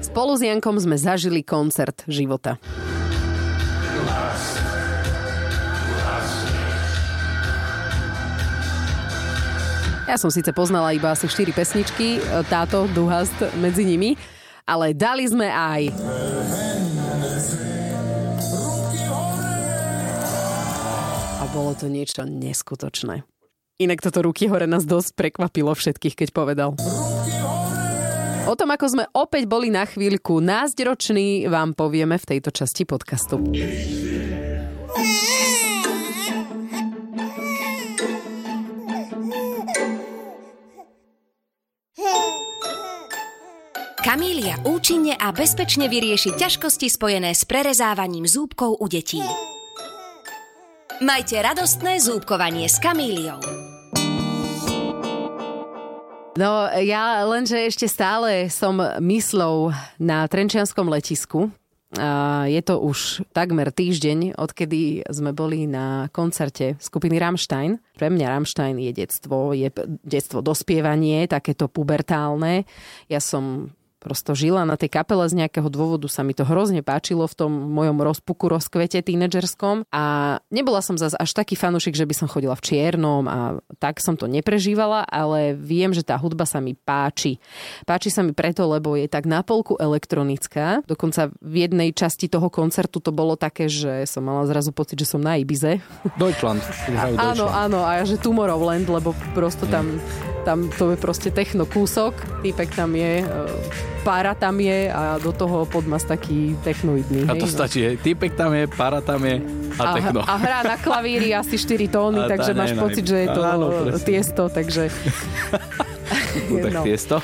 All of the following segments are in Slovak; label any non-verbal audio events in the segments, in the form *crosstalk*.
Spolu s Jankom sme zažili koncert života. Ja som síce poznala iba asi 4 pesničky, táto Duhast medzi nimi, ale dali sme aj... A bolo to niečo neskutočné. Inak toto ruky hore nás dosť prekvapilo všetkých, keď povedal. O tom, ako sme opäť boli na chvíľku názderoční, vám povieme v tejto časti podcastu. Kamília účinne a bezpečne vyrieši ťažkosti spojené s prerezávaním zúbkov u detí. Majte radostné zúbkovanie s Kamíliou. No ja lenže ešte stále som myslou na Trenčianskom letisku. Je to už takmer týždeň, odkedy sme boli na koncerte skupiny Rammstein. Pre mňa Rammstein je detstvo, je detstvo dospievanie, takéto pubertálne. Ja som prosto žila na tej kapele z nejakého dôvodu, sa mi to hrozne páčilo v tom mojom rozpuku, rozkvete tínedžerskom a nebola som zase až taký fanúšik, že by som chodila v čiernom a tak som to neprežívala, ale viem, že tá hudba sa mi páči. Páči sa mi preto, lebo je tak na polku elektronická. Dokonca v jednej časti toho koncertu to bolo také, že som mala zrazu pocit, že som na Ibize. Deutschland. *laughs* áno, áno, a že Tomorrowland, lebo prosto tam, tam to je proste techno kúsok, týpek tam je, e, para tam je a do toho podmas taký technoidný. A to hej, stačí, hej. Týpek tam je, para tam je a, a, techno. a hrá na klavíri *laughs* asi 4 tóny, A takže máš no, pocit, že je to áno, tiesto, takže... *laughs* No, tak no. tiesto.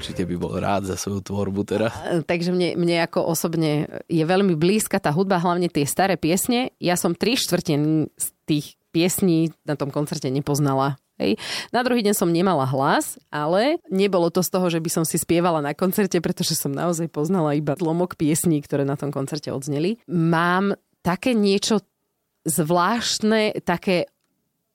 Určite by bol rád za svoju tvorbu teraz. Takže mne, mne ako osobne je veľmi blízka tá hudba, hlavne tie staré piesne. Ja som tri štvrtiny z tých piesní na tom koncerte nepoznala. Hej. Na druhý deň som nemala hlas, ale nebolo to z toho, že by som si spievala na koncerte, pretože som naozaj poznala iba tlomok piesní, ktoré na tom koncerte odzneli. Mám také niečo zvláštne, také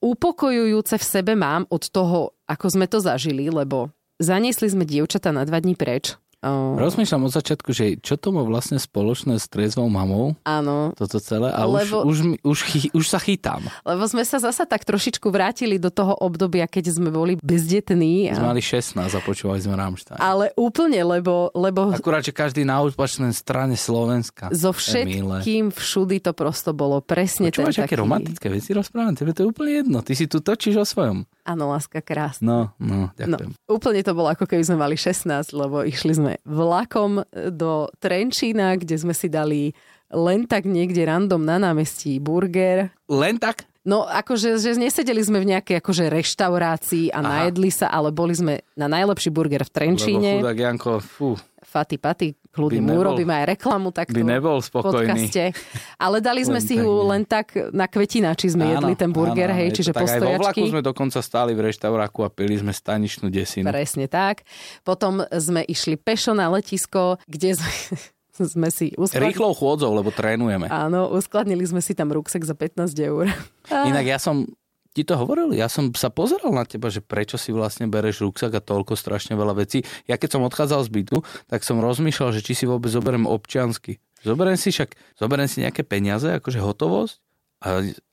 upokojujúce v sebe mám od toho, ako sme to zažili, lebo zaniesli sme dievčata na dva dní preč. O, Rozmýšľam od začiatku, že čo to má vlastne spoločné s trezvou mamou, áno, toto celé, a Lebo- už, už, už, chy, už sa chytám. lebo sme sa zasa tak trošičku vrátili do toho obdobia, keď sme boli bezdetní. My sme A, mali 16 a počúvali sme Rammstein. ale úplne, lebo, lebo Akurát, že každý na opačnej strane Slovenska. so všetkým všudy to prosto bolo presne ten Počúvaš, aké taký... romantické veci rozprávam, tebe to je úplne jedno. Ty si tu točíš o svojom. Áno, láska, krásna. No, no, No, ďakujem. úplne to bolo ako keby sme mali 16, lebo išli sme vlakom do Trenčína, kde sme si dali len tak niekde random na námestí burger. Len tak? No akože, že nesedeli sme v nejakej akože reštaurácii a Aha. najedli sa, ale boli sme na najlepší burger v Lebo Trenčíne. chudák Janko, fú, Faty, paty, kľudne mu urobíme aj reklamu takto by nebol spokojný. podcaste. Ale dali sme si tak nie. len tak na kvetináči sme jedli ten burger, áno, hej, čiže tak. Aj vo vlaku sme dokonca stáli v reštauráku a pili sme staničnú desinu. Presne tak. Potom sme išli pešo na letisko, kde sme, *laughs* sme si uskladnili... Rýchlou chôdzou, lebo trénujeme. Áno, uskladnili sme si tam ruksek za 15 eur. Inak ja som ti to hovoril, ja som sa pozeral na teba, že prečo si vlastne bereš ruksak a toľko strašne veľa vecí. Ja keď som odchádzal z bytu, tak som rozmýšľal, že či si vôbec zoberiem občiansky. Zoberiem si však, zoberiem si nejaké peniaze, akože hotovosť,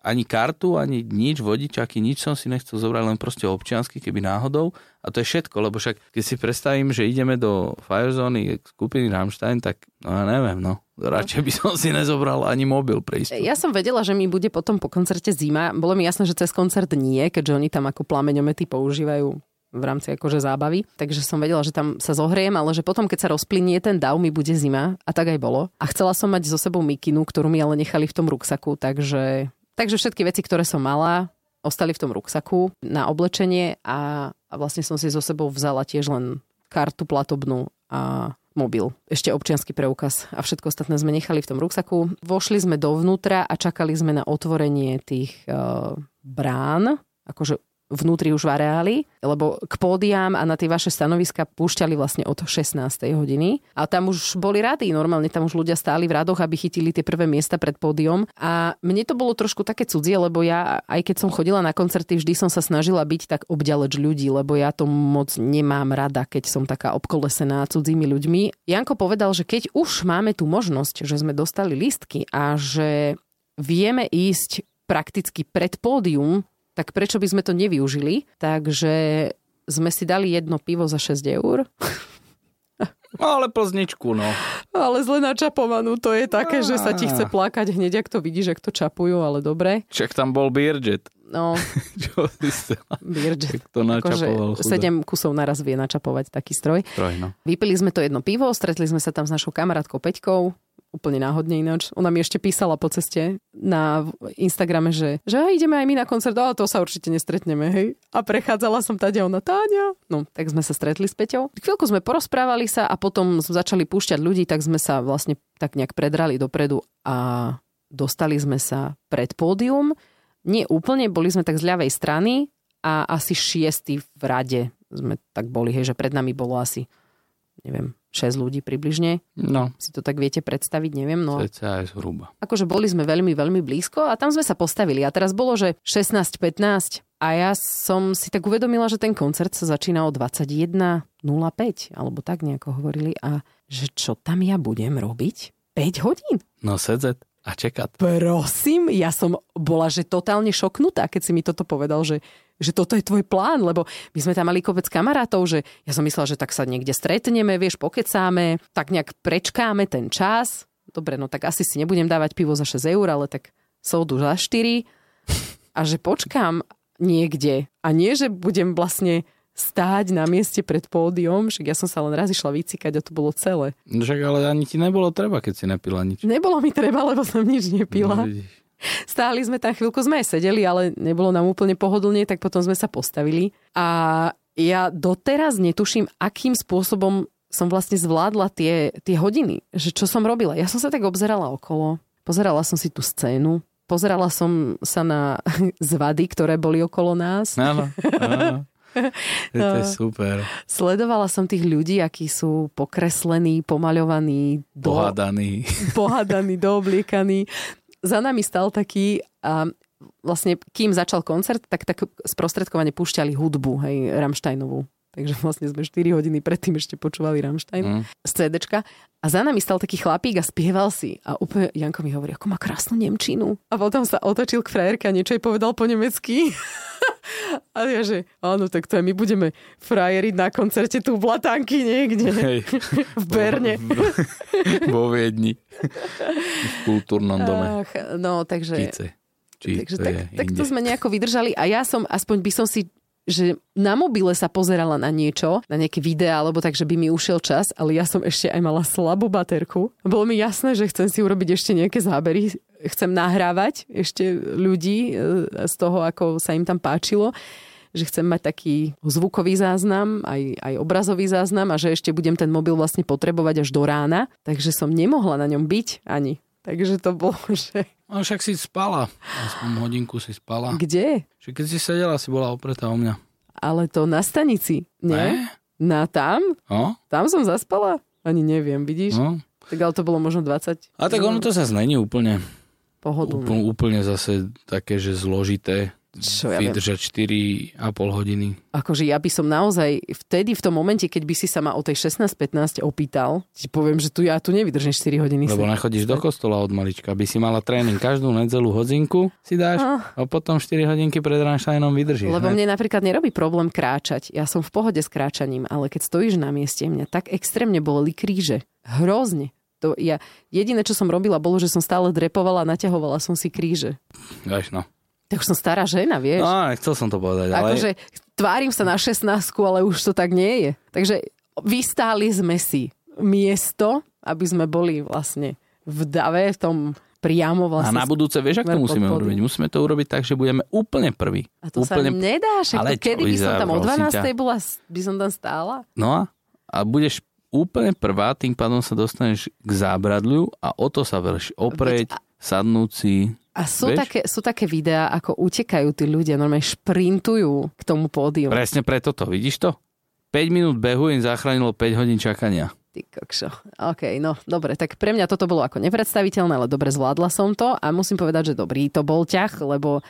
ani kartu, ani nič, vodičaky, nič som si nechcel zobrať, len proste občiansky, keby náhodou. A to je všetko, lebo však keď si predstavím, že ideme do Firezóny skupiny Rammstein, tak no ja neviem, no. Radšej by som si nezobral ani mobil pre istotu. Ja som vedela, že mi bude potom po koncerte zima. Bolo mi jasné, že cez koncert nie, keďže oni tam ako plameňomety používajú v rámci akože zábavy. Takže som vedela, že tam sa zohriem, ale že potom, keď sa rozplynie ten dav, mi bude zima. A tak aj bolo. A chcela som mať so sebou mikinu, ktorú mi ale nechali v tom ruksaku. Takže, takže všetky veci, ktoré som mala, ostali v tom ruksaku na oblečenie a, a vlastne som si so sebou vzala tiež len kartu platobnú a mobil, ešte občiansky preukaz a všetko ostatné sme nechali v tom ruksaku. Vošli sme dovnútra a čakali sme na otvorenie tých uh, brán, akože vnútri už v areáli, lebo k pódiám a na tie vaše stanoviska púšťali vlastne od 16. hodiny. A tam už boli rady, normálne tam už ľudia stáli v radoch, aby chytili tie prvé miesta pred pódium. A mne to bolo trošku také cudzie, lebo ja, aj keď som chodila na koncerty, vždy som sa snažila byť tak obďaleč ľudí, lebo ja to moc nemám rada, keď som taká obkolesená cudzími ľuďmi. Janko povedal, že keď už máme tú možnosť, že sme dostali listky a že vieme ísť prakticky pred pódium, tak prečo by sme to nevyužili? Takže sme si dali jedno pivo za 6 eur. No, ale plzničku, no. Ale zle načapovanú, to je také, že sa ti chce plakať hneď, ak to vidíš, ak to čapujú, ale dobre. Však tam bol Beerjet. No, *laughs* Čo si chcela? Beerjet. To načapoval Akože chudák. 7 kusov naraz vie načapovať taký stroj. Troj, no. Vypili sme to jedno pivo, stretli sme sa tam s našou kamarátkou Peťkou, úplne náhodne ináč. Ona mi ešte písala po ceste na Instagrame, že, že ideme aj my na koncert, ale to sa určite nestretneme, hej. A prechádzala som tady ona, Táňa. No, tak sme sa stretli s Peťou. Chvíľku sme porozprávali sa a potom začali púšťať ľudí, tak sme sa vlastne tak nejak predrali dopredu a dostali sme sa pred pódium. Nie úplne, boli sme tak z ľavej strany a asi šiestý v rade sme tak boli, hej, že pred nami bolo asi neviem, 6 ľudí približne. No, Si to tak viete predstaviť, neviem. No, cca aj zhruba. akože boli sme veľmi, veľmi blízko a tam sme sa postavili. A teraz bolo, že 16.15 a ja som si tak uvedomila, že ten koncert sa začína o 21.05 alebo tak nejako hovorili a že čo tam ja budem robiť? 5 hodín? No sedzet a čekať. Prosím, ja som bola, že totálne šoknutá, keď si mi toto povedal, že, že toto je tvoj plán, lebo my sme tam mali kopec kamarátov, že ja som myslela, že tak sa niekde stretneme, vieš, pokecáme, tak nejak prečkáme ten čas. Dobre, no tak asi si nebudem dávať pivo za 6 eur, ale tak sodu za 4 a že počkám niekde a nie, že budem vlastne stáť na mieste pred pódium, však ja som sa len raz išla vycikať a to bolo celé. Však ale ani ti nebolo treba, keď si nepila nič. Nebolo mi treba, lebo som nič nepila. No, vidíš. Stáli sme tam chvíľku, sme aj sedeli, ale nebolo nám úplne pohodlne, tak potom sme sa postavili. A ja doteraz netuším, akým spôsobom som vlastne zvládla tie, tie hodiny, že čo som robila. Ja som sa tak obzerala okolo, pozerala som si tú scénu, pozerala som sa na *laughs* zvady, ktoré boli okolo nás. Áno, áno. *laughs* To je super. Sledovala som tých ľudí, akí sú pokreslení, pomaľovaní, do, Pohádaný. pohadaní, *laughs* doobliekaní. Za nami stal taký a vlastne kým začal koncert, tak, tak sprostredkovane púšťali hudbu, hej, Rammsteinovú. Takže vlastne sme 4 hodiny predtým ešte počúvali Rammstein Mm. z CDčka. A za nami stal taký chlapík a spieval si. A úplne Janko mi hovorí, ako má krásnu Nemčinu. A potom sa otočil k frajerke a niečo jej povedal po nemecky. *laughs* a ja, že áno, tak to aj my budeme frajeriť na koncerte tu v Blatanky niekde. Hej. *laughs* v Berne. *laughs* Vo Viedni. V kultúrnom dome. Ach, no, takže... Tice. Či Takže to tak, tak to sme nejako vydržali a ja som, aspoň by som si že na mobile sa pozerala na niečo, na nejaké videá, alebo tak, že by mi ušiel čas, ale ja som ešte aj mala slabú baterku. Bolo mi jasné, že chcem si urobiť ešte nejaké zábery, chcem nahrávať ešte ľudí e, z toho, ako sa im tam páčilo že chcem mať taký zvukový záznam, aj, aj obrazový záznam a že ešte budem ten mobil vlastne potrebovať až do rána, takže som nemohla na ňom byť ani. Takže to bolo, *laughs* že No však si spala. Aspoň hodinku si spala. kde? Že keď si sedela, si bola opretá o mňa. Ale to na stanici, nie? Ne? Na tam? No? Tam som zaspala? Ani neviem, vidíš? no? Tak ale to bolo možno 20. A tak ono to zase není úplne, Pohodlné. úplne, úplne zase také, že zložité Čo ja vydržať 4,5 hodiny. Akože ja by som naozaj vtedy, v tom momente, keď by si sa ma o tej 16-15 opýtal, ti poviem, že tu ja tu nevydržím 4 hodiny. Lebo nechodíš do kostola od malička. By si mala tréning každú nedelu hodinku si dáš Ah. a potom 4 hodinky pred Rammsteinom vydržíš. Lebo ne? mne napríklad nerobí problém kráčať. Ja som v pohode s kráčaním, ale keď stojíš na mieste, mňa tak extrémne boleli kríže. Hrozne. To ja, jediné, čo som robila, bolo, že som stále drepovala a naťahovala som si kríže. Vieš, no. Tak už som stará žena, vieš. No, nechcel som to povedať, ale... Akože tvárim sa na 16, ale už to tak nie je. Takže vystáli sme si miesto, aby sme boli vlastne v dave, v tom priamo A vlastne. na budúce, vieš, ako to musíme pod pódium. urobiť? Musíme to urobiť tak, že budeme úplne prví. A to úplne... sa nedá, však Ale to, kedy čo, by som tam o prosím 12. ťa. bola, by som tam stála? No a, a budeš úplne prvá, tým pádom sa dostaneš k zábradliu a o to sa veľš oprieť, sadnúci. A sú Vieš? také, sú také videá, ako utekajú tí ľudia, normálne šprintujú k tomu pódiu. Presne preto to, vidíš to? 5 minút behu im zachránilo 5 hodín čakania. Ty kokšo. OK, no dobre, tak pre mňa toto bolo ako nepredstaviteľné, ale dobre zvládla som to a musím povedať, že dobrý to bol ťah, lebo,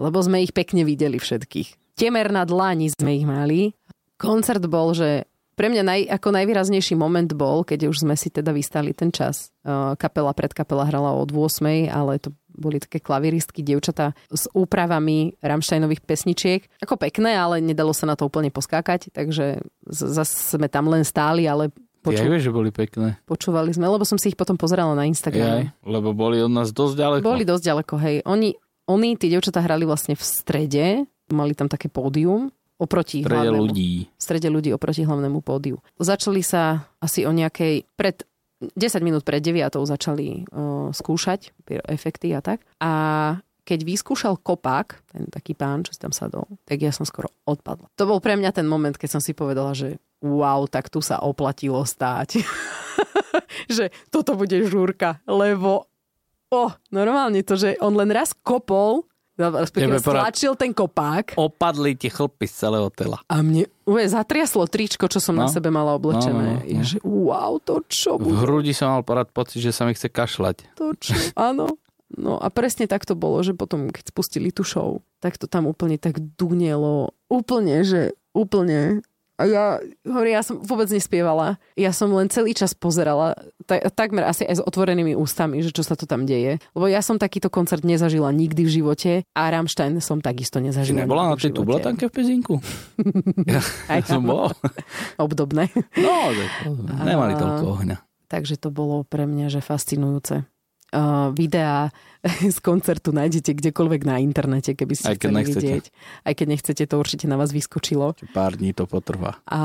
lebo sme ich pekne videli všetkých. Temer na dlani sme ich mali. Koncert bol, že pre mňa naj, ako najvýraznejší moment bol, keď už sme si teda vystali ten čas. Kapela pred kapela hrala od 8, ale to boli také klaviristky, dievčatá s úpravami Rammsteinových pesničiek. Ako pekné, ale nedalo sa na to úplne poskákať, takže zase sme tam len stáli, ale Poču... Ja že boli pekné. počúvali sme, lebo som si ich potom pozerala na Jaj, Instagrame. lebo boli od nás dosť ďaleko. Boli dosť ďaleko, hej. Oni, oni, tí dievčatá hrali vlastne v strede, mali tam také pódium oproti Pre hlavnému. ľudí. v strede ľudí oproti hlavnému pódiu. Začali sa asi o nejakej, pred 10 minút pred 9 začali o, skúšať efekty a tak. A keď vyskúšal kopák, ten taký pán, čo si tam sadol, tak ja som skoro odpadla. To bol pre mňa ten moment, keď som si povedala, že wow, tak tu sa oplatilo stáť. *laughs* že toto bude žúrka, lebo oh, normálne to, že on len raz kopol, respektíve Tebe porad- stlačil ten kopák Opadli ti chlpy z celého tela. a mne úplne zatriaslo tričko, čo som no. na No. sebe mala oblečené. No, no, no. Je, že wow, to čo V bude? hrudi som mal porad pocit, že sa mi chce kašľať. To čo? Áno. No a presne tak to bolo, že potom, keď spustili tú show, tak to tam úplne tak dunelo. Úplne, že úplne. A ja, hovorím, ja som vôbec nespievala. Ja som len celý čas pozerala, ta, takmer asi aj s otvorenými ústami, že čo sa to tam deje. Lebo ja som takýto koncert nezažila nikdy v živote a Rammstein som takisto Či nezažila nebola na tej tublatanke v Pezinku? *laughs* ja, Aj som bol. *laughs* Obdobné. No, nemali toľko ohňa. Takže to bolo pre mňa, že fascinujúce. Uh, videá *laughs* z koncertu nájdete kdekoľvek na internete, keby ste Aj keď chceli nechcete. vidieť. Aj keď nechcete, to určite na vás vyskočilo. Pár dní to potrvá. A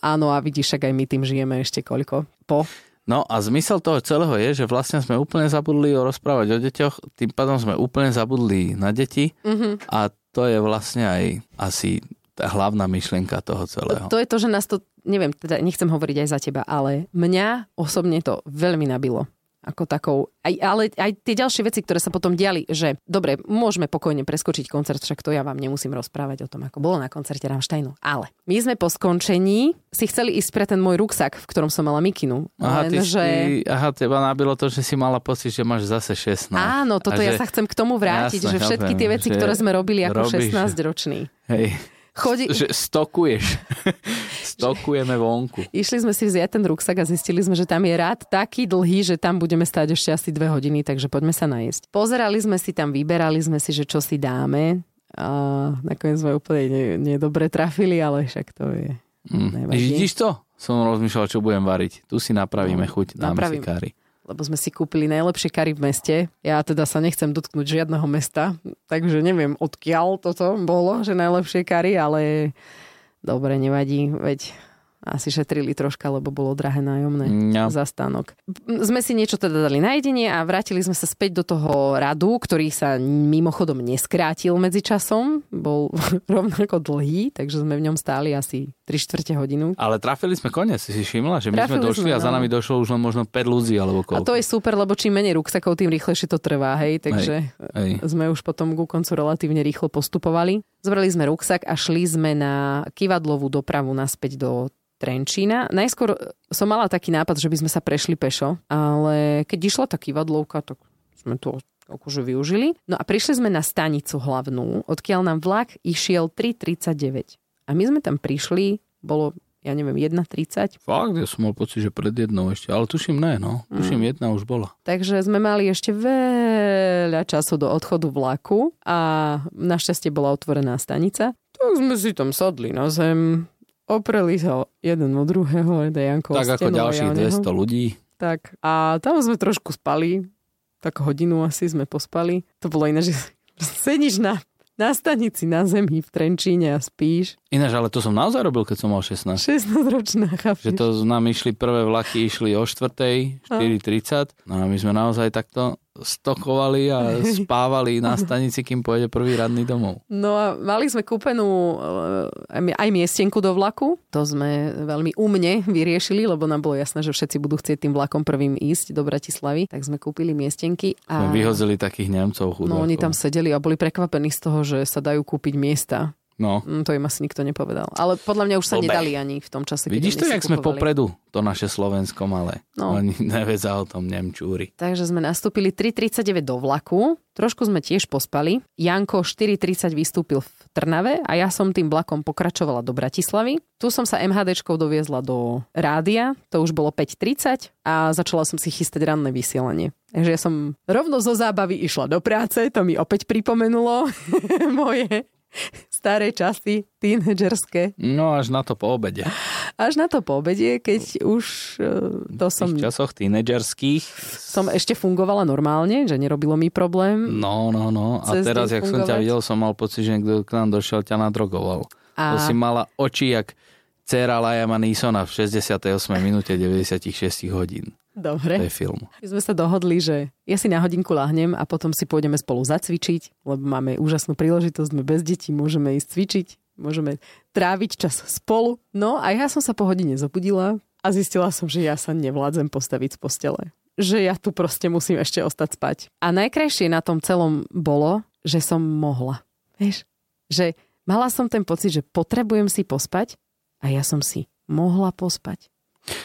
áno, a vidíš, však aj my tým žijeme ešte koľko. Po. No a zmysel toho celého je, že vlastne sme úplne zabudli o rozprávať o deťoch, tým pádom sme úplne zabudli na deti Mm-hmm. a to je vlastne aj asi tá hlavná myšlienka toho celého. To je to, že nás to, neviem, teda nechcem hovoriť aj za teba, ale mňa osobne to veľmi nabilo. Ako takou, aj, ale aj tie ďalšie veci, ktoré sa potom diali, že dobre, môžeme pokojne preskočiť koncert, však to ja vám nemusím rozprávať o tom, ako bolo na koncerte Rammsteinu. Ale my sme po skončení si chceli ísť pre ten môj ruksak, v ktorom som mala mikinu. Aha, ty, Lenže... si, aha, teba nabilo to, že si mala pocit, že máš zase 16. Áno, toto ja sa chcem k tomu vrátiť, Jasné, že všetky tie veci, že ktoré sme robili ako robíš- 16-ročný. Hej, Chodí, že stokuješ. *laughs* Stokujeme vonku. Išli sme si vziať ten ruksak a zistili sme, že tam je rád taký dlhý, že tam budeme stať ešte asi dve hodiny, takže poďme sa najesť. Pozerali sme si tam, vyberali sme si, že čo si dáme. A nakoniec sme úplne ne- nedobre trafili, ale však to je... Mm. Vidíš to? Som rozmýšľal, čo budem variť. Tu si napravíme No, chuť, dáme napravím. si kary. Lebo sme si kúpili najlepšie kary v meste. Ja teda sa nechcem dotknúť žiadneho mesta, takže neviem, odkiaľ toto bolo, že najlepšie kary, ale dobre, nevadí, veď asi šetrili troška, lebo bolo drahé nájomné. Ja. za stánok. Sme si niečo teda dali na jedenie a vrátili sme sa späť do toho radu, ktorý sa mimochodom neskrátil medzi časom. Bol *laughs* rovnako dlhý, takže sme v ňom stáli asi 3 čtvrte hodinu. Ale trafili sme koniec, si si všimla, že my Trafili sme došli sme, a za no. nami došlo už len možno 5 ľudí alebo A koľko. to je super, lebo čím menej ruksakov, tým rýchlejšie to trvá, hej, takže Hej. sme už potom ku koncu relatívne rýchlo postupovali. Zobrali sme ruksak a šli sme na kivadlovú dopravu naspäť do Trenčína. Najskôr som mala taký nápad, že by sme sa prešli pešo, ale keď išla tá kivadlovka, tak sme to akože využili. No a prišli sme na stanicu hlavnú, odkiaľ nám vlak išiel 3.39. A my sme tam prišli, bolo, ja neviem, 1.30. Fakt, ja som mal pocit, že pred jednou ešte, ale tuším ne, no. Mm. Tuším jedna už bola. Takže sme mali ešte veľa času do odchodu vlaku a našťastie bola otvorená stanica. Tak sme si tam sadli na zem, opreli sa jeden od druhého, teda Janko tak ako ďalších 200 ľudí. Tak a tam sme trošku spali, tak hodinu asi sme pospali. To bolo iné, že *laughs* sedíš na, na stanici na zemi v Trenčíne a spíš. Ináč, ale to som naozaj robil, keď som mal 16. 16-ročná, chápeš? Že to nám išli prvé vlaky, išli o 4. 4.30. No a my sme naozaj takto stokovali a *laughs* spávali na stanici, kým pôjde prvý radný domov. No a mali sme kúpenú eh, aj miestenku do vlaku. To sme veľmi umne vyriešili, lebo nám bolo jasné, že všetci budú chcieť tým vlakom prvým ísť do Bratislavy. Tak sme kúpili miestenky. A... Sme vyhozili takých Nemcov chudákov. No oni tam sedeli a boli prekvapení z toho, že sa dajú kúpiť miesta No. Mm, to im asi nikto nepovedal. Ale podľa mňa už sa Obe. nedali ani v tom čase, Vidíš to, jak sme popredu, to naše Slovensko malé. No. Oni *laughs* nevedza o tom Nemčúri. Takže sme nastúpili 3.39 do vlaku, trošku sme tiež pospali. Janko 4.30 vystúpil v Trnave a ja som tým vlakom pokračovala do Bratislavy. Tu som sa MHDčkou doviezla do rádia, to už bolo 5.30 a začala som si chystať ranné vysielanie. Takže ja som rovno zo zábavy išla do práce, to mi opäť pripomenulo *laughs* moje staré časy, tínedžerské. No až na to po obede. Až na to po obede, keď už uh, to som... V časoch tínedžerských. Som ešte fungovala normálne, že nerobilo mi problém. No, no, no. A teraz, jak fungovať. som ťa videl, som mal pocit, že niekto k nám došiel, ťa nadrogoval. A... To si mala oči, jak dcera Liama Nisona v 68. minúte 96 hodín. Dobre. To je film. My sme sa dohodli, že ja si na hodinku lahnem a potom si pôjdeme spolu zacvičiť, lebo máme úžasnú príležitosť, sme bez detí, môžeme ísť cvičiť, môžeme tráviť čas spolu. No a ja som sa po hodine zobudila a zistila som, že ja sa nevládzem postaviť z postele. Že ja tu proste musím ešte ostať spať. A najkrajšie na tom celom bolo, že som mohla. Vieš? Že mala som ten pocit, že potrebujem si pospať a ja som si mohla pospať.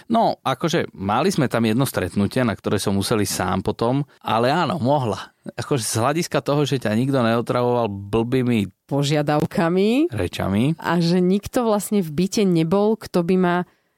No, akože mali sme tam jedno stretnutie, na ktoré som museli sám potom, ale áno, mohla. Akože z hľadiska toho, že ťa nikto neotravoval blbými požiadavkami rečami. A že nikto vlastne v byte nebol, kto by ma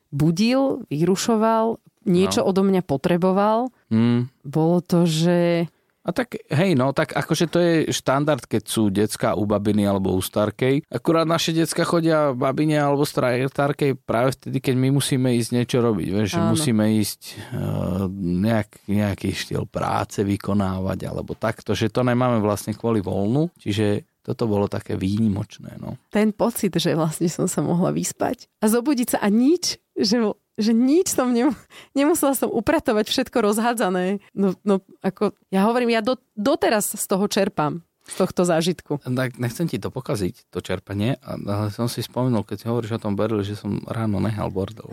budil, vyrušoval, niečo no. odo mňa potreboval. Mm. Bolo to, že a tak, hej, no, tak akože to je štandard, keď sú decka u babiny alebo u starkej. Akurát naše decka chodia babine alebo starkej práve vtedy, keď my musíme ísť niečo robiť. Vieš, že musíme ísť uh, nejak, nejaký štýl práce vykonávať alebo takto, že to nemáme vlastne kvôli voľnu. Čiže toto bolo také výnimočné. No. Ten pocit, že vlastne som sa mohla vyspať a zobudiť sa a nič, že že nič som nem, nemusela som upratovať všetko rozhádzané. No, no ako, ja hovorím, ja do, doteraz z toho čerpám z tohto zážitku. Tak nechcem ti to pokaziť, to čerpanie, ale som si spomenul, keď si hovoríš o tom Berli, že som ráno nehal bordel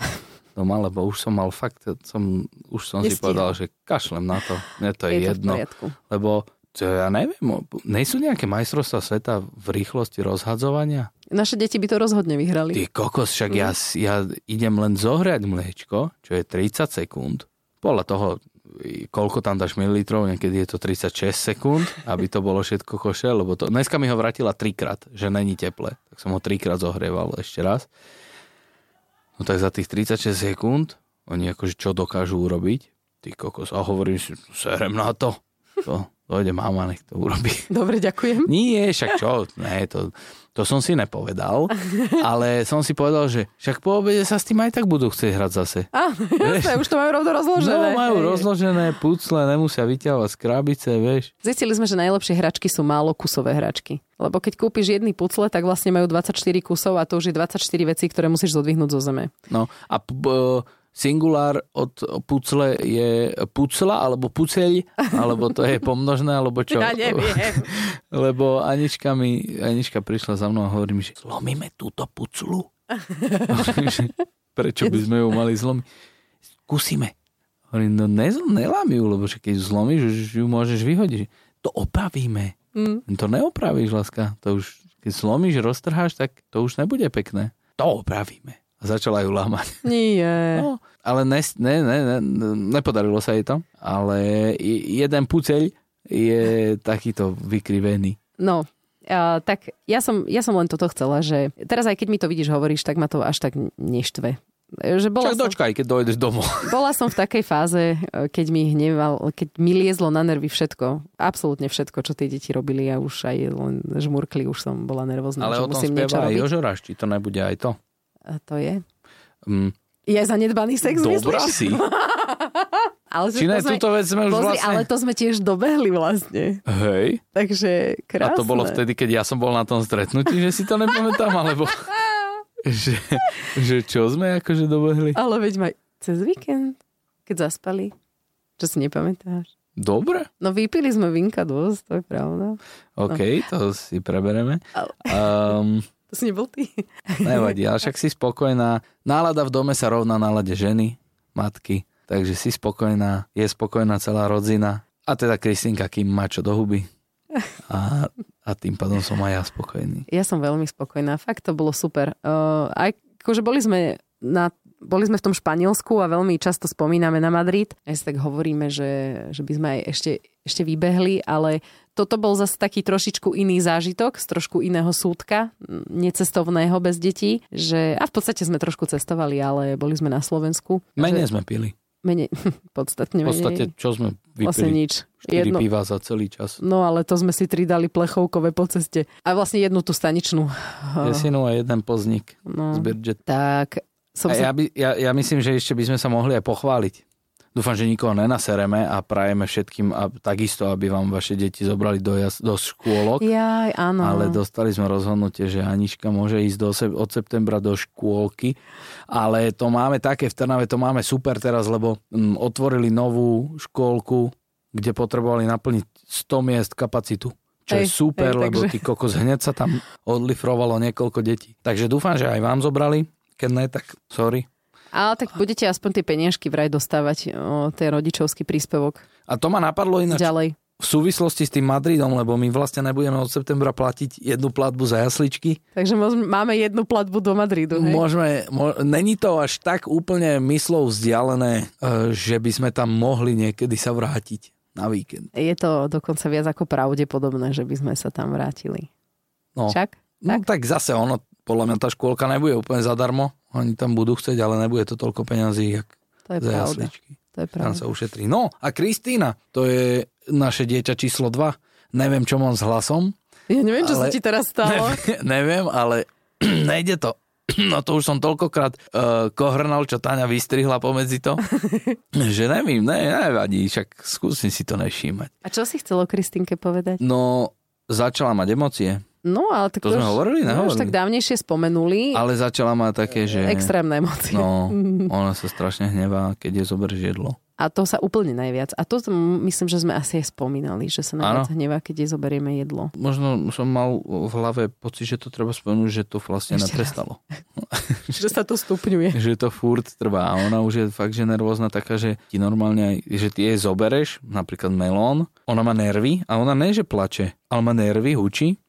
doma, lebo už som mal fakt, som, už som Nestíhal. si povedal, že kašlem na to, mne to je, je jedno, to lebo ja neviem, nejsú nejaké majstrovstvá sveta v rýchlosti rozhadzovania? Naše deti by to rozhodne vyhrali. Ty kokos, však mm. ja, ja idem len zohriať mliečko, čo je 30 sekúnd. Podľa toho, koľko tam dáš mililitrov, niekedy je to 36 sekúnd, aby to bolo všetko koše, lebo to, dneska mi ho vrátila trikrát, že není teple. Tak som ho trikrát zohrieval ešte raz. No tak za tých 36 sekúnd oni akože čo dokážu urobiť? Ty kokos. A hovorím si, serem na to. To, dojde mama, nech to urobí. Dobre, ďakujem. Nie, však čo, ne, to, to som si nepovedal, ale som si povedal, že však po obede sa s tým aj tak budú chcieť hrať zase. Á, jasné, už to majú rovno rozložené. No, majú hej. rozložené pucle, nemusia vyťahovať z krabice, vieš. Zistili sme, že najlepšie hračky sú málo kusové hračky. Lebo keď kúpiš jedny pucle, tak vlastne majú 24 kusov a to už je 24 vecí, ktoré musíš zodvihnúť zo zeme. No a p- Singulár od pucle je pucla alebo puceľ, alebo to je pomnožné, alebo čo? Ja neviem. *laughs* Lebo Anička mi, Anička prišla za mnou a hovorí mi, že zlomíme túto puclu. *laughs* Prečo by sme ju mali zlomiť? Skúsime. Hovorím, no nelám ju, lebo že keď ju zlomíš, ju môžeš vyhodiť. To opravíme. Mm. To neopravíš, láska. To už, keď zlomíš, roztrháš, tak to už nebude pekné. To opravíme a začala ju lámať. *laughs* Nie. No, ale ne, ne, ne, ne, nepodarilo sa jej to, ale jeden puceľ je takýto vykrivený. No, uh, tak ja som, ja som len toto chcela, že teraz aj keď mi to vidíš, hovoríš, tak ma to až tak neštve. Že bola Čak som, dočkaj, keď dojdeš domov. *laughs* Bola som v takej fáze, keď mi hneval, keď mi liezlo na nervy všetko. Absolútne všetko, čo tie deti robili. Ja už aj len žmurkli, už som bola nervózna. Ale o tom spieva aj Jožoráš, či to nebude aj to? To je? Mm. Je zanedbaný sex, Dobrá myslíš? si. *laughs* ale Či ne, túto vec sme už pozri, vlastne... ale to sme tiež dobehli vlastne. Hej. Takže krásne. A to bolo vtedy, keď ja som bol na tom stretnutí, že si to nepamätám, alebo... *laughs* že, že čo sme akože dobehli? Ale veď maj cez víkend, keď zaspali. Čo si nepamätáš? Dobre, No vypili sme vinka dosť, to je pravda. OK, No. to si prebereme. Um, To si nebol ty. nevadí, ale však si spokojná. Nálada v dome sa rovná nálade ženy, matky, takže si spokojná, je spokojná celá rodzina. A teda Kristýnka, kým má čo do huby. A, a tým pádom som aj ja spokojný. Ja som veľmi spokojná, fakt to bolo super. Uh, aj akože boli sme na boli sme v tom Španielsku a veľmi často spomíname na Madrid. Aj si tak hovoríme, že, že by sme aj ešte, ešte vybehli, ale toto bol zase taký trošičku iný zážitok z trošku iného súdka, necestovného bez detí. Že, a v podstate sme trošku cestovali, ale boli sme na Slovensku. Menej Že, sme pili. menej, *laughs* podstatne V menej. podstate, čo sme vlastne vypili? nič. 4 Jedno, piva za celý čas. no ale to sme si tri dali plechovkové po ceste. A vlastne jednu tú staničnú. Jesinu a jeden poznik No, z Birget. tak som sa ja, by, ja, ja myslím, že ešte by sme sa mohli aj pochváliť. Dúfam, že nikoho nenasereme a prajeme všetkým a takisto, aby vám vaše deti zobrali do, jas, do škôlok. Jaj, áno. Ale dostali sme rozhodnutie, že Anička môže ísť do, od septembra do škôlky. Ale to máme také, v Trnave to máme super teraz, lebo mm, otvorili novú škôlku, kde potrebovali naplniť 100 miest kapacitu. Čo je Hej, super, lebo takže- ty kokos hneď sa tam odlifrovalo niekoľko detí. Takže dúfam, že aj vám zobrali. Keď ne, tak sorry. Ale tak budete aspoň tie peniažky vraj dostávať, o, ten rodičovský príspevok A to ma napadlo ináč ďalej. v súvislosti s tým Madridom, lebo my vlastne nebudeme od septembra platiť jednu platbu za jasličky. Takže máme jednu platbu do Madridu, hej? Môžeme, mo, není to až tak úplne myslou vzdialené, e, že by sme tam mohli niekedy sa vrátiť na víkend. Je to dokonca viac ako pravdepodobné, že by sme sa tam vrátili. No, Však? no tak zase ono, podľa mňa tá škôlka nebude úplne zadarmo. Oni tam budú chcieť, ale nebude to toľko peňazí, jak To je za pravda. jasličky. To je Tam pravda. sa ušetrí. No a Kristýna, to je naše dieťa číslo 2. Neviem, čo mám s hlasom. Ja neviem, čo Ale- sa ti teraz stalo. *laughs* Neviem, ale *clears throat* nejde to. *clears throat* No to už som toľkokrát uh, kohrnal, čo Táňa vystrihla pomedzi to, *laughs* že nevím, ne, nevadí, však skúsim si to nevšímať. A čo si chcelo Kristínke povedať? No, začala mať emócie, No, ale tak To sme už, hovorili, no, už tak dávnejšie spomenuli. ale začala mať také, že... Extrémne emócie. No, *laughs* ona sa strašne hnevá, keď je zoberieš jedlo. A to sa úplne najviac. A to myslím, že sme asi aj spomínali, že sa najviac hnevá, keď jej zoberieme jedlo. Možno som mal v hlave pocit, že to treba spomenúť, že to vlastne Ešte raz. neprestalo. *laughs* že sa to stupňuje. že to furt trvá a ona už je fakt, že nervózna taká, že ti normálne aj, že ty jej zobereš, napríklad melón, ona má nervy a ona ne, že plače, ale má nervy, hučí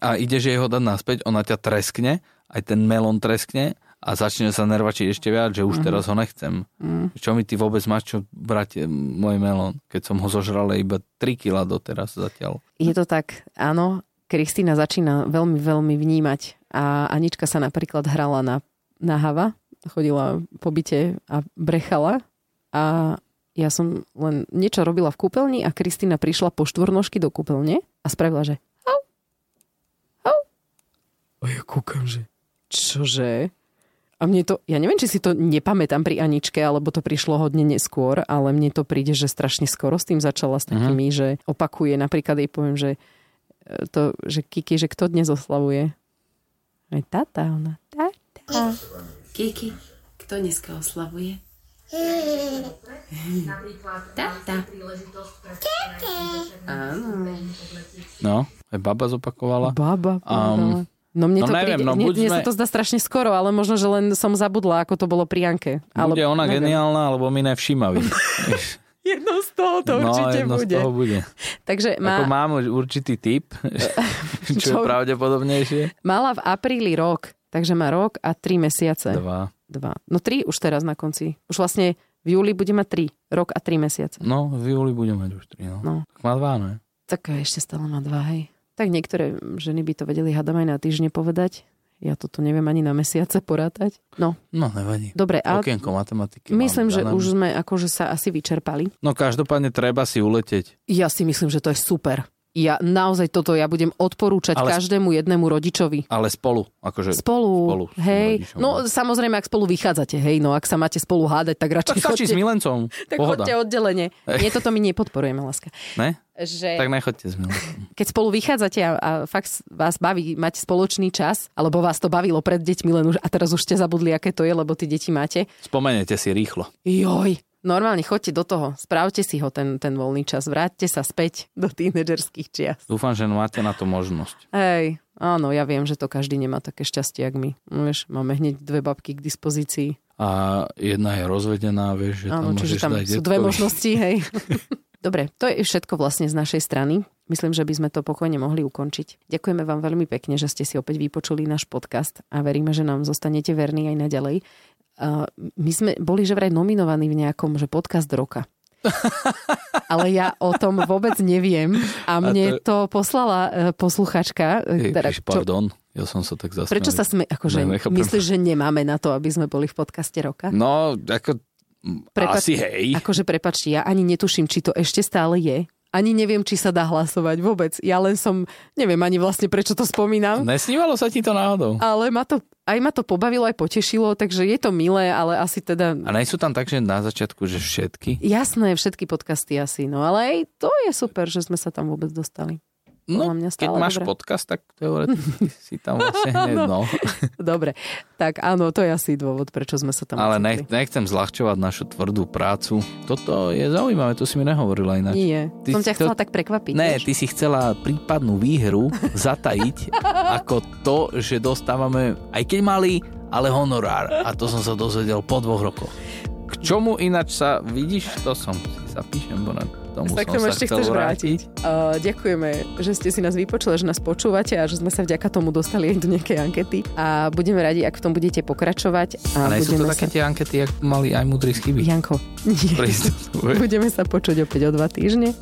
a ide, že jej ho dať naspäť, ona ťa treskne, aj ten melón treskne a začne sa nervačiť ešte viac, že už Mhm. teraz ho nechcem. Mm. Čo mi ty vôbec máš čo brať môj melón, keď som ho zožral iba 3 kg doteraz zatiaľ. Je to tak, áno. Kristýna začína veľmi, veľmi vnímať. A Anička sa napríklad hrala na, na hava, chodila po byte a brechala. A ja som len niečo robila v kúpeľni a Kristýna prišla po štvornožky do kúpeľne a spravila, že. A ja kúkam, že čože? A mne to, ja neviem, či si to nepamätám pri Aničke, alebo to prišlo hodne neskôr, ale mne to príde, že strašne skoro s tým začala s takými, že opakuje, napríklad jej poviem, že e, to, že Kiki, že kto dnes oslavuje? Aj tata, ona, tata. Kiki, kto dneska oslavuje? Tata. Áno. No, aj baba zopakovala. Baba Um, povedala. No mne no to neviem, príde, no buď mne sme- sa to zdá strašne skoro, ale možno, že len som zabudla, ako to bolo pri Janke. Ale, Bude ona neviem. geniálna, alebo my nevšímaví. *laughs* Jedno z toho to no, určite jedno bude. z toho bude. Takže Má... Ako má, mám určitý typ, *laughs* čo, je Čo? pravdepodobnejšie. mala v apríli rok, takže má rok a tri mesiace. Dva. Dva. No tri už teraz na konci. Už vlastne v júli bude mať tri. Rok a tri mesiace. No, v júli budem mať už tri. No. No. Tak má dva, ne? Tak ešte stále má dva, hej. Tak niektoré ženy by to vedeli hádam aj na týždne povedať. Ja toto neviem ani na mesiace porátať. No, No, nevadí. dobre. A Okienko matematiky. myslím, že už sme akože sa asi vyčerpali. No, každopádne treba si uletieť. Ja si myslím, že to je super. Ja naozaj toto ja budem odporúčať Ale- Ale... každému jednému rodičovi. Ale spolu. Akože... Spolu, spolu hej. rodičom. No samozrejme, ak spolu vychádzate, hej, no ak sa máte spolu hádať, tak radšej Tak stačí s chodte, milencom. *laughs* tak Pohoda. chodte oddelenie. Nie, toto my nepodporujeme, láska. Ne? Že Tak nechoďte s keď spolu vychádzate a, a fakt vás baví mať spoločný čas, alebo vás to bavilo pred deťmi len už a teraz už ste zabudli, aké to je, lebo ty deti máte. Spomenete si rýchlo. Joj, Normálne chodte do toho, správte si ho ten, ten voľný čas, vráťte sa späť do tínedžerských čias. Dúfam, že máte na to možnosť. Hej, áno, ja viem, že to každý nemá také šťastie, jak my. No, vieš, máme hneď dve babky k dispozícii. A jedna je rozvedená, vieš, že Áno, tam čiže môžeš tam dať sú dve detkovi. možnosti, hej. *laughs* Dobre, to je všetko vlastne z našej strany. Myslím, že by sme to pokojne mohli ukončiť. Ďakujeme vám veľmi pekne, že ste si opäť vypočuli náš podcast a veríme, že nám zostanete verní aj naďalej. Uh, my sme boli že vraj nominovaní v nejakom že podcast roka. *laughs* Ale ja o tom vôbec neviem a mne to poslala uh, posluchačka. uh, teda, Ježiš, pardon, ja som sa tak zasmiel. Prečo sa sme, akože, Ne, myslíš, že nemáme na to, aby sme boli v podcaste roka? No, ako... mm, Prepač- asi hej. Akože prepačte, ja ani netuším, či to ešte stále je. Ani neviem, či sa dá hlasovať vôbec. Ja len som, neviem ani vlastne, prečo to spomínam. Nesnívalo sa ti to náhodou? Ale ma to, aj ma to pobavilo, aj potešilo, takže je to milé, ale asi teda... A nie sú tam tak, že na začiatku, že všetky? Jasné, všetky podcasty asi, no ale aj to je super, že sme sa tam vôbec dostali. No, mňa keď stále máš dobre. podcast, tak teoreticky *laughs* si tam vlastne hneď, no. *laughs* Dobre, tak áno, to je asi dôvod, prečo sme sa tam Ale nech, nechcem zľahčovať našu tvrdú prácu. Toto je zaujímavé, to si mi nehovorila ináč. Nie, Ty som ťa to- chcela tak prekvapiť. Ne, vieš? ty si chcela prípadnú výhru *laughs* zatajiť ako to, že dostávame, aj keď mali, ale honorár. A to som sa dozvedel po dvoch rokoch. K čomu ináč sa, vidíš, to som si zapíšem, bo na tomu tak som sa ešte chcel vrátiť. Uh, ďakujeme, že ste si nás vypočuli, že nás počúvate a že sme sa vďaka tomu dostali aj do nejakej ankety. A budeme radi, ak v tom budete pokračovať. A A sú to také sa... tie ankety, jak mali aj mudrí chyby. Janko, nie. Budeme sa počuť opäť o dva týždne.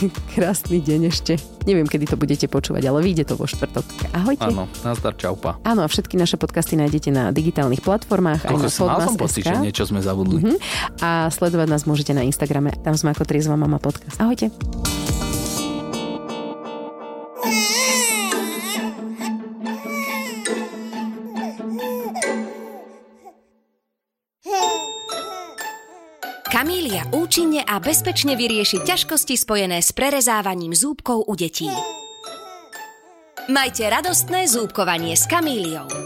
*laughs* Krásny deň ešte. Neviem, kedy to budete počúvať, ale vyjde to vo štvrtok. Ahojte. Áno, nazdar, čaupa. Áno, a všetky naše podcasty nájdete na digitálnych platformách na Kokos, mal som pocit, že niečo sme zabudli. Mhm. A sledovať nás môžete na Instagrame. Tam sme ako Triezva Mama Podcast. Ahojte. A bezpečne vyrieši ťažkosti spojené s prerezávaním zúbkov u detí. Majte radostné zúbkovanie s Kamíliou.